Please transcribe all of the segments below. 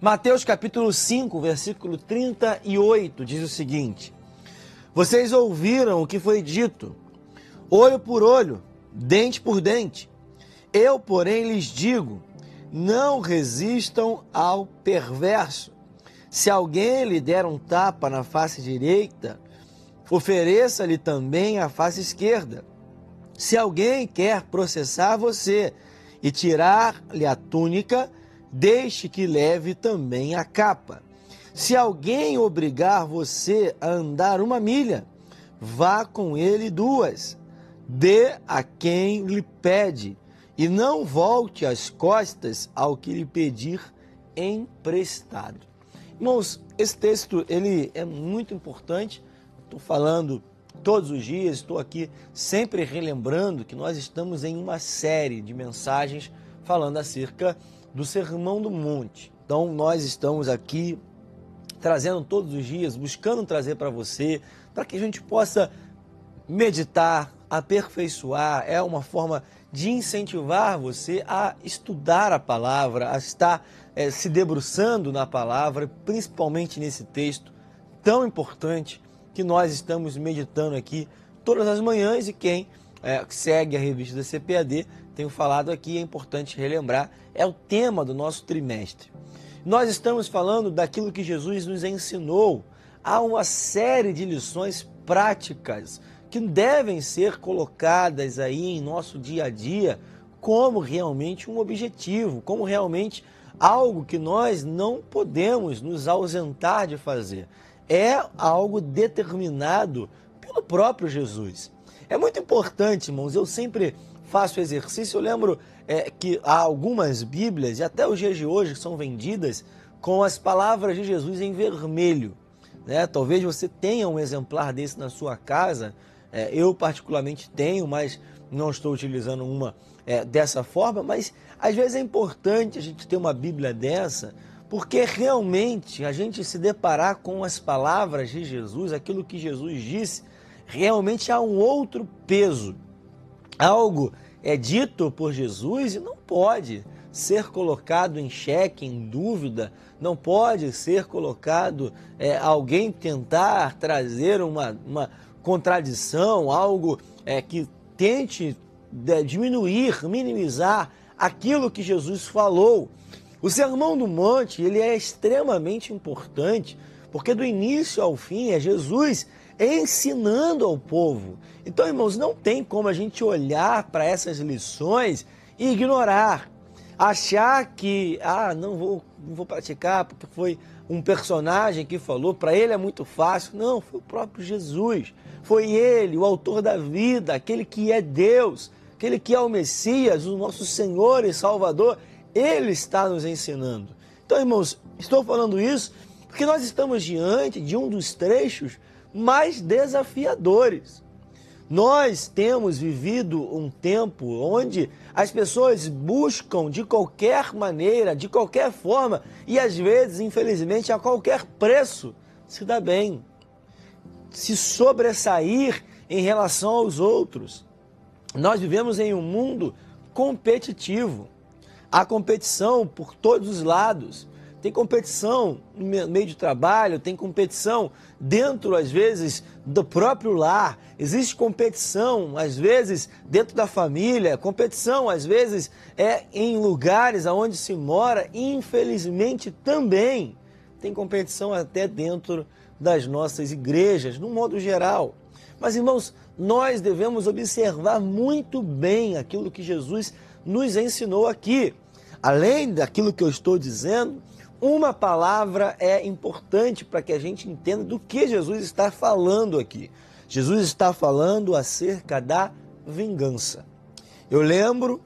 Mateus capítulo 5, versículo 38 diz o seguinte: Vocês ouviram o que foi dito, olho por olho, dente por dente. Eu, porém, lhes digo: não resistam ao perverso. Se alguém lhe der um tapa na face direita, ofereça-lhe também a face esquerda. Se alguém quer processar você e tirar-lhe a túnica, deixe que leve também a capa. Se alguém obrigar você a andar uma milha, vá com ele duas. Dê a quem lhe pede, e não volte as costas ao que lhe pedir emprestado. Irmãos, esse texto ele é muito importante. Estou falando todos os dias, estou aqui sempre relembrando que nós estamos em uma série de mensagens falando acerca do Sermão do Monte. Então, nós estamos aqui trazendo todos os dias, buscando trazer para você, para que a gente possa meditar, aperfeiçoar, é uma forma de incentivar você a estudar a palavra, a estar é, se debruçando na palavra, principalmente nesse texto tão importante que nós estamos meditando aqui todas as manhãs e quem é, segue a revista da CPAD, tenho falado aqui, é importante relembrar, é o tema do nosso trimestre. Nós estamos falando daquilo que Jesus nos ensinou. Há uma série de lições práticas que devem ser colocadas aí em nosso dia a dia como realmente um objetivo, como realmente algo que nós não podemos nos ausentar de fazer. É algo determinado pelo próprio Jesus. É muito importante, irmãos, eu sempre faço exercício, eu lembro é, que há algumas Bíblias, e até os dias de hoje, que são vendidas com as palavras de Jesus em vermelho. Né? Talvez você tenha um exemplar desse na sua casa, é, eu particularmente tenho, mas não estou utilizando uma é, dessa forma, mas às vezes é importante a gente ter uma Bíblia dessa, porque realmente a gente se deparar com as palavras de Jesus, aquilo que Jesus disse, realmente há um outro peso algo é dito por Jesus e não pode ser colocado em xeque, em dúvida, não pode ser colocado é, alguém tentar trazer uma, uma contradição, algo é, que tente é, diminuir, minimizar aquilo que Jesus falou. O Sermão do Monte ele é extremamente importante, porque do início ao fim é Jesus ensinando ao povo. Então, irmãos, não tem como a gente olhar para essas lições e ignorar, achar que, ah, não vou, não vou praticar porque foi um personagem que falou, para ele é muito fácil. Não, foi o próprio Jesus. Foi ele, o autor da vida, aquele que é Deus, aquele que é o Messias, o nosso Senhor e Salvador. Ele está nos ensinando. Então, irmãos, estou falando isso porque nós estamos diante de um dos trechos mais desafiadores. Nós temos vivido um tempo onde as pessoas buscam de qualquer maneira, de qualquer forma e às vezes, infelizmente, a qualquer preço se dá bem, se sobressair em relação aos outros. Nós vivemos em um mundo competitivo. Há competição por todos os lados tem competição no meio de trabalho, tem competição dentro, às vezes, do próprio lar, existe competição, às vezes, dentro da família, competição, às vezes, é em lugares onde se mora, infelizmente também tem competição até dentro das nossas igrejas, no modo geral. Mas, irmãos, nós devemos observar muito bem aquilo que Jesus nos ensinou aqui. Além daquilo que eu estou dizendo, uma palavra é importante para que a gente entenda do que Jesus está falando aqui. Jesus está falando acerca da vingança. Eu lembro,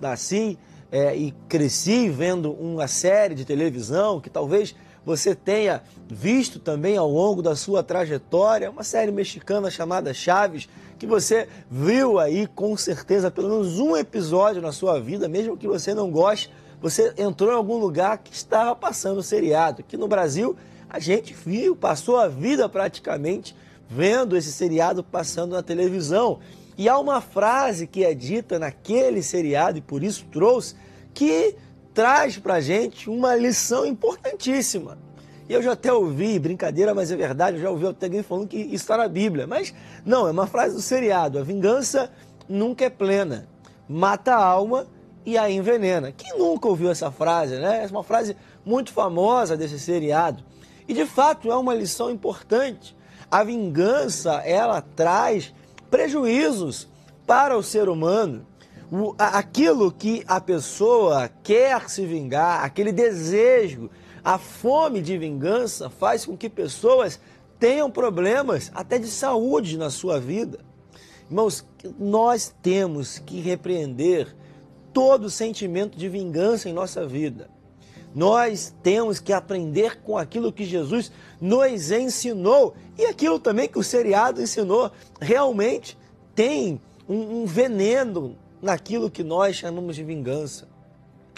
nasci é, e cresci vendo uma série de televisão que talvez você tenha visto também ao longo da sua trajetória, uma série mexicana chamada Chaves, que você viu aí com certeza pelo menos um episódio na sua vida, mesmo que você não goste você entrou em algum lugar que estava passando seriado. Aqui no Brasil, a gente viu, passou a vida praticamente vendo esse seriado passando na televisão. E há uma frase que é dita naquele seriado, e por isso trouxe, que traz para a gente uma lição importantíssima. E eu já até ouvi, brincadeira, mas é verdade, eu já ouvi até alguém falando que isso está na Bíblia. Mas não, é uma frase do seriado: a vingança nunca é plena, mata a alma e a envenena. Quem nunca ouviu essa frase, né? É uma frase muito famosa desse seriado. E de fato é uma lição importante. A vingança, ela traz prejuízos para o ser humano. O, aquilo que a pessoa quer se vingar, aquele desejo, a fome de vingança faz com que pessoas tenham problemas até de saúde na sua vida. Irmãos, nós temos que repreender todo sentimento de vingança em nossa vida. Nós temos que aprender com aquilo que Jesus nos ensinou e aquilo também que o seriado ensinou. Realmente tem um, um veneno naquilo que nós chamamos de vingança.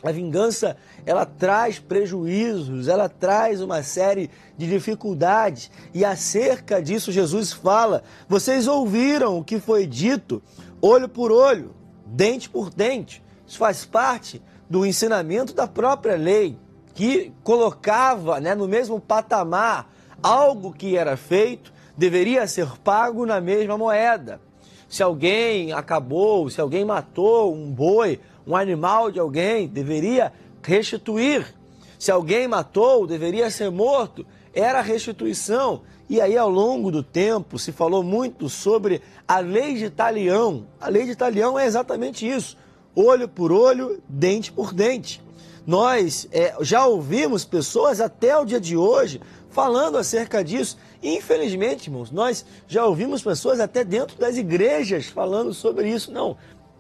A vingança, ela traz prejuízos, ela traz uma série de dificuldades. E acerca disso, Jesus fala: vocês ouviram o que foi dito, olho por olho, dente por dente. Isso faz parte do ensinamento da própria lei, que colocava né, no mesmo patamar algo que era feito deveria ser pago na mesma moeda. Se alguém acabou, se alguém matou um boi, um animal de alguém, deveria restituir. Se alguém matou, deveria ser morto. Era restituição. E aí, ao longo do tempo, se falou muito sobre a lei de talião. A lei de talião é exatamente isso: olho por olho, dente por dente. Nós é, já ouvimos pessoas até o dia de hoje falando acerca disso. Infelizmente, irmãos, nós já ouvimos pessoas até dentro das igrejas falando sobre isso. Não,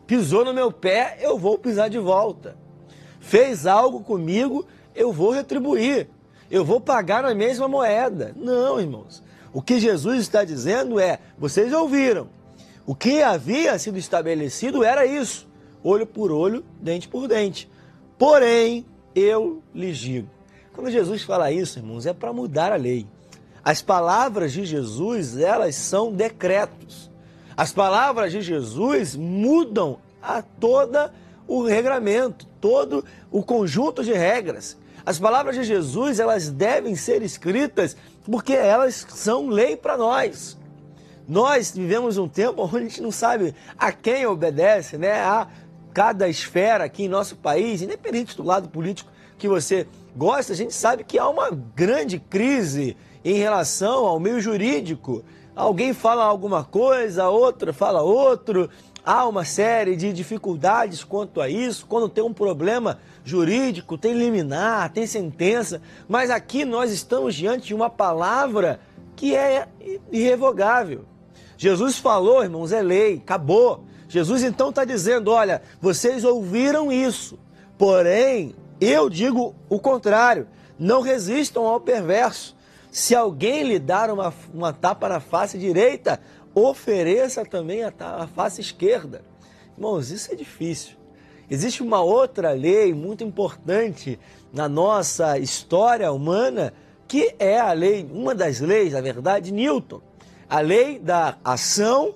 pisou no meu pé, eu vou pisar de volta. Fez algo comigo, eu vou retribuir. Eu vou pagar na mesma moeda. Não, irmãos. O que Jesus está dizendo é: vocês ouviram. O que havia sido estabelecido era isso: olho por olho, dente por dente. Porém, eu lhes digo. Quando Jesus fala isso, irmãos, é para mudar a lei. As palavras de Jesus, elas são decretos. As palavras de Jesus mudam a toda o regramento, todo o conjunto de regras. As palavras de Jesus, elas devem ser escritas porque elas são lei para nós. Nós vivemos um tempo onde a gente não sabe a quem obedece, né? A cada esfera aqui em nosso país, independente do lado político que você gosta, a gente sabe que há uma grande crise em relação ao meio jurídico alguém fala alguma coisa, outra fala outro. Há uma série de dificuldades quanto a isso. Quando tem um problema jurídico, tem liminar, tem sentença. Mas aqui nós estamos diante de uma palavra que é irrevogável. Jesus falou, irmãos, é lei, acabou. Jesus então está dizendo: olha, vocês ouviram isso, porém eu digo o contrário. Não resistam ao perverso. Se alguém lhe dar uma, uma tapa na face direita, ofereça também a, a face esquerda. Irmãos, isso é difícil. Existe uma outra lei muito importante na nossa história humana, que é a lei, uma das leis, na verdade, Newton, a lei da ação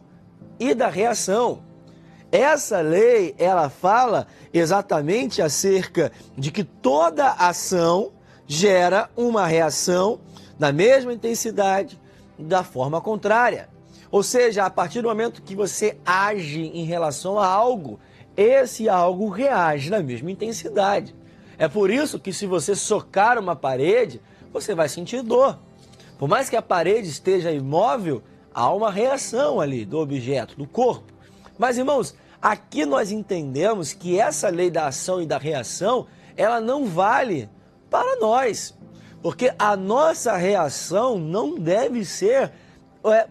e da reação. Essa lei, ela fala exatamente acerca de que toda ação gera uma reação na mesma intensidade, da forma contrária. Ou seja, a partir do momento que você age em relação a algo, esse algo reage na mesma intensidade. É por isso que se você socar uma parede, você vai sentir dor. Por mais que a parede esteja imóvel, há uma reação ali do objeto, do corpo. Mas irmãos, aqui nós entendemos que essa lei da ação e da reação, ela não vale para nós. Porque a nossa reação não deve ser é,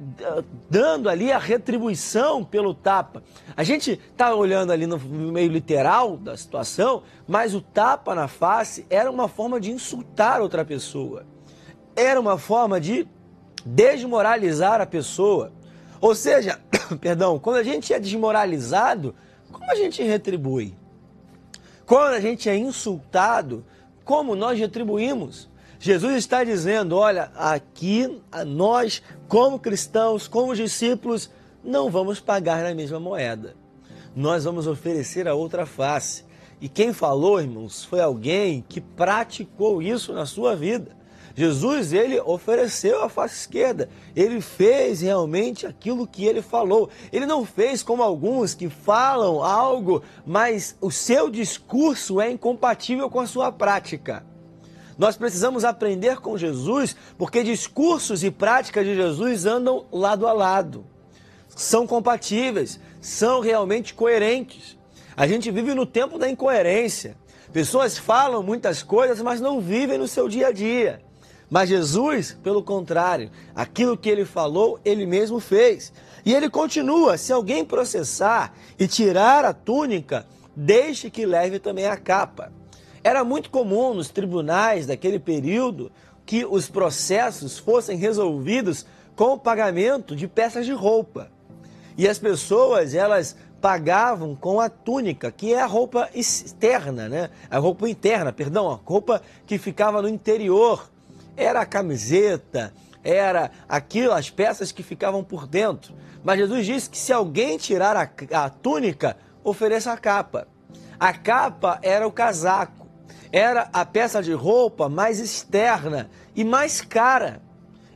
dando ali a retribuição pelo tapa. A gente está olhando ali no meio literal da situação, mas o tapa na face era uma forma de insultar outra pessoa. Era uma forma de desmoralizar a pessoa. Ou seja, perdão, quando a gente é desmoralizado, como a gente retribui? Quando a gente é insultado, como nós retribuímos? Jesus está dizendo: olha, aqui nós, como cristãos, como discípulos, não vamos pagar na mesma moeda. Nós vamos oferecer a outra face. E quem falou, irmãos, foi alguém que praticou isso na sua vida. Jesus, ele ofereceu a face esquerda. Ele fez realmente aquilo que ele falou. Ele não fez como alguns que falam algo, mas o seu discurso é incompatível com a sua prática. Nós precisamos aprender com Jesus, porque discursos e práticas de Jesus andam lado a lado. São compatíveis, são realmente coerentes. A gente vive no tempo da incoerência. Pessoas falam muitas coisas, mas não vivem no seu dia a dia. Mas Jesus, pelo contrário, aquilo que ele falou, ele mesmo fez. E ele continua: se alguém processar e tirar a túnica, deixe que leve também a capa. Era muito comum nos tribunais daquele período que os processos fossem resolvidos com o pagamento de peças de roupa. E as pessoas, elas pagavam com a túnica, que é a roupa externa, né? A roupa interna, perdão, a roupa que ficava no interior era a camiseta, era aquilo, as peças que ficavam por dentro. Mas Jesus disse que se alguém tirar a, a túnica, ofereça a capa. A capa era o casaco, era a peça de roupa mais externa e mais cara.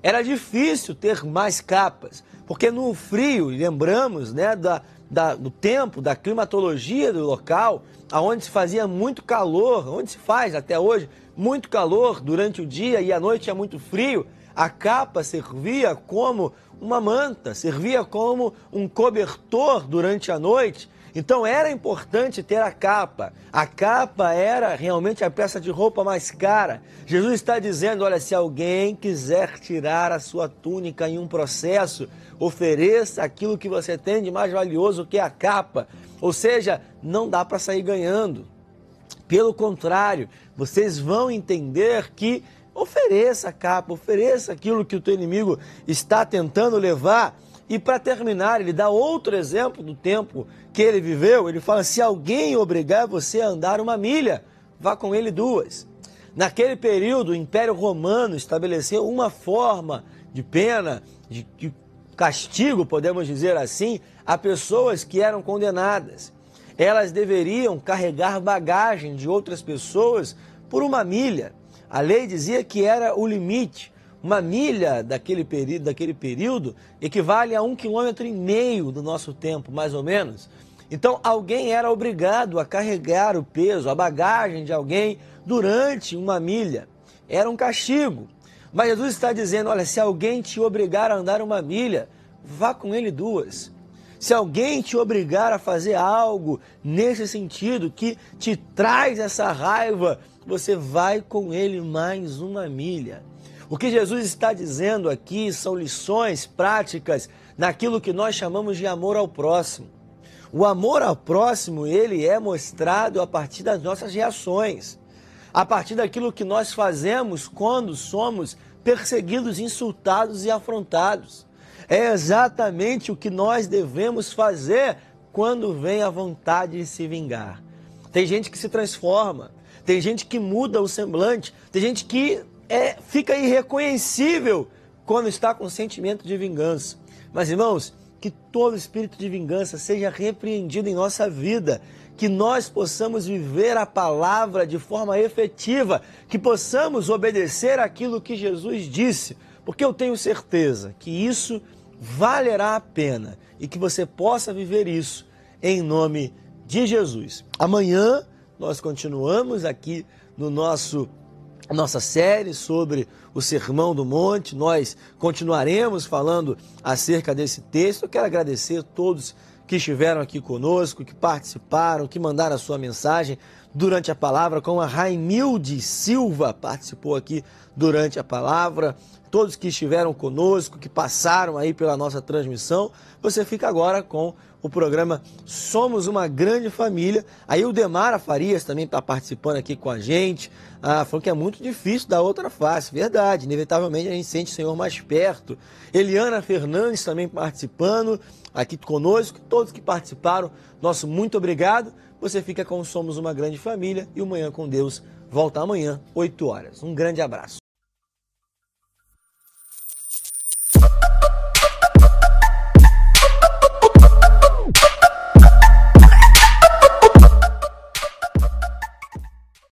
Era difícil ter mais capas, porque no frio, lembramos né, da, da, do tempo, da climatologia do local, aonde se fazia muito calor, onde se faz até hoje muito calor durante o dia e à noite é muito frio, a capa servia como uma manta, servia como um cobertor durante a noite. Então era importante ter a capa. A capa era realmente a peça de roupa mais cara. Jesus está dizendo: olha, se alguém quiser tirar a sua túnica em um processo, ofereça aquilo que você tem de mais valioso que a capa. Ou seja, não dá para sair ganhando. Pelo contrário, vocês vão entender que ofereça a capa, ofereça aquilo que o teu inimigo está tentando levar. E para terminar, ele dá outro exemplo do tempo que ele viveu. Ele fala: se alguém obrigar você a andar uma milha, vá com ele duas. Naquele período, o Império Romano estabeleceu uma forma de pena, de castigo, podemos dizer assim, a pessoas que eram condenadas elas deveriam carregar bagagem de outras pessoas por uma milha. A lei dizia que era o limite. Uma milha daquele, peri daquele período equivale a um quilômetro e meio do nosso tempo, mais ou menos. Então, alguém era obrigado a carregar o peso, a bagagem de alguém durante uma milha. Era um castigo. Mas Jesus está dizendo: olha, se alguém te obrigar a andar uma milha, vá com ele duas. Se alguém te obrigar a fazer algo nesse sentido que te traz essa raiva, você vai com ele mais uma milha. O que Jesus está dizendo aqui são lições práticas naquilo que nós chamamos de amor ao próximo. O amor ao próximo, ele é mostrado a partir das nossas reações, a partir daquilo que nós fazemos quando somos perseguidos, insultados e afrontados. É exatamente o que nós devemos fazer quando vem a vontade de se vingar. Tem gente que se transforma, tem gente que muda o semblante, tem gente que é, fica irreconhecível quando está com sentimento de vingança. Mas, irmãos, que todo espírito de vingança seja repreendido em nossa vida, que nós possamos viver a palavra de forma efetiva, que possamos obedecer aquilo que Jesus disse, porque eu tenho certeza que isso valerá a pena e que você possa viver isso em nome de Jesus. Amanhã nós continuamos aqui no nosso nossa série sobre o Sermão do Monte. Nós continuaremos falando acerca desse texto. Eu quero agradecer a todos que estiveram aqui conosco, que participaram, que mandaram a sua mensagem durante a palavra, como a Raimilde Silva participou aqui durante a palavra, todos que estiveram conosco, que passaram aí pela nossa transmissão. Você fica agora com o programa Somos uma Grande Família. Aí o Demara Farias também está participando aqui com a gente. Ah, falou que é muito difícil dar outra face. Verdade, inevitavelmente a gente sente o Senhor mais perto. Eliana Fernandes também participando aqui conosco. Todos que participaram, nosso muito obrigado. Você fica com Somos uma Grande Família e o Manhã com Deus volta amanhã, 8 horas. Um grande abraço.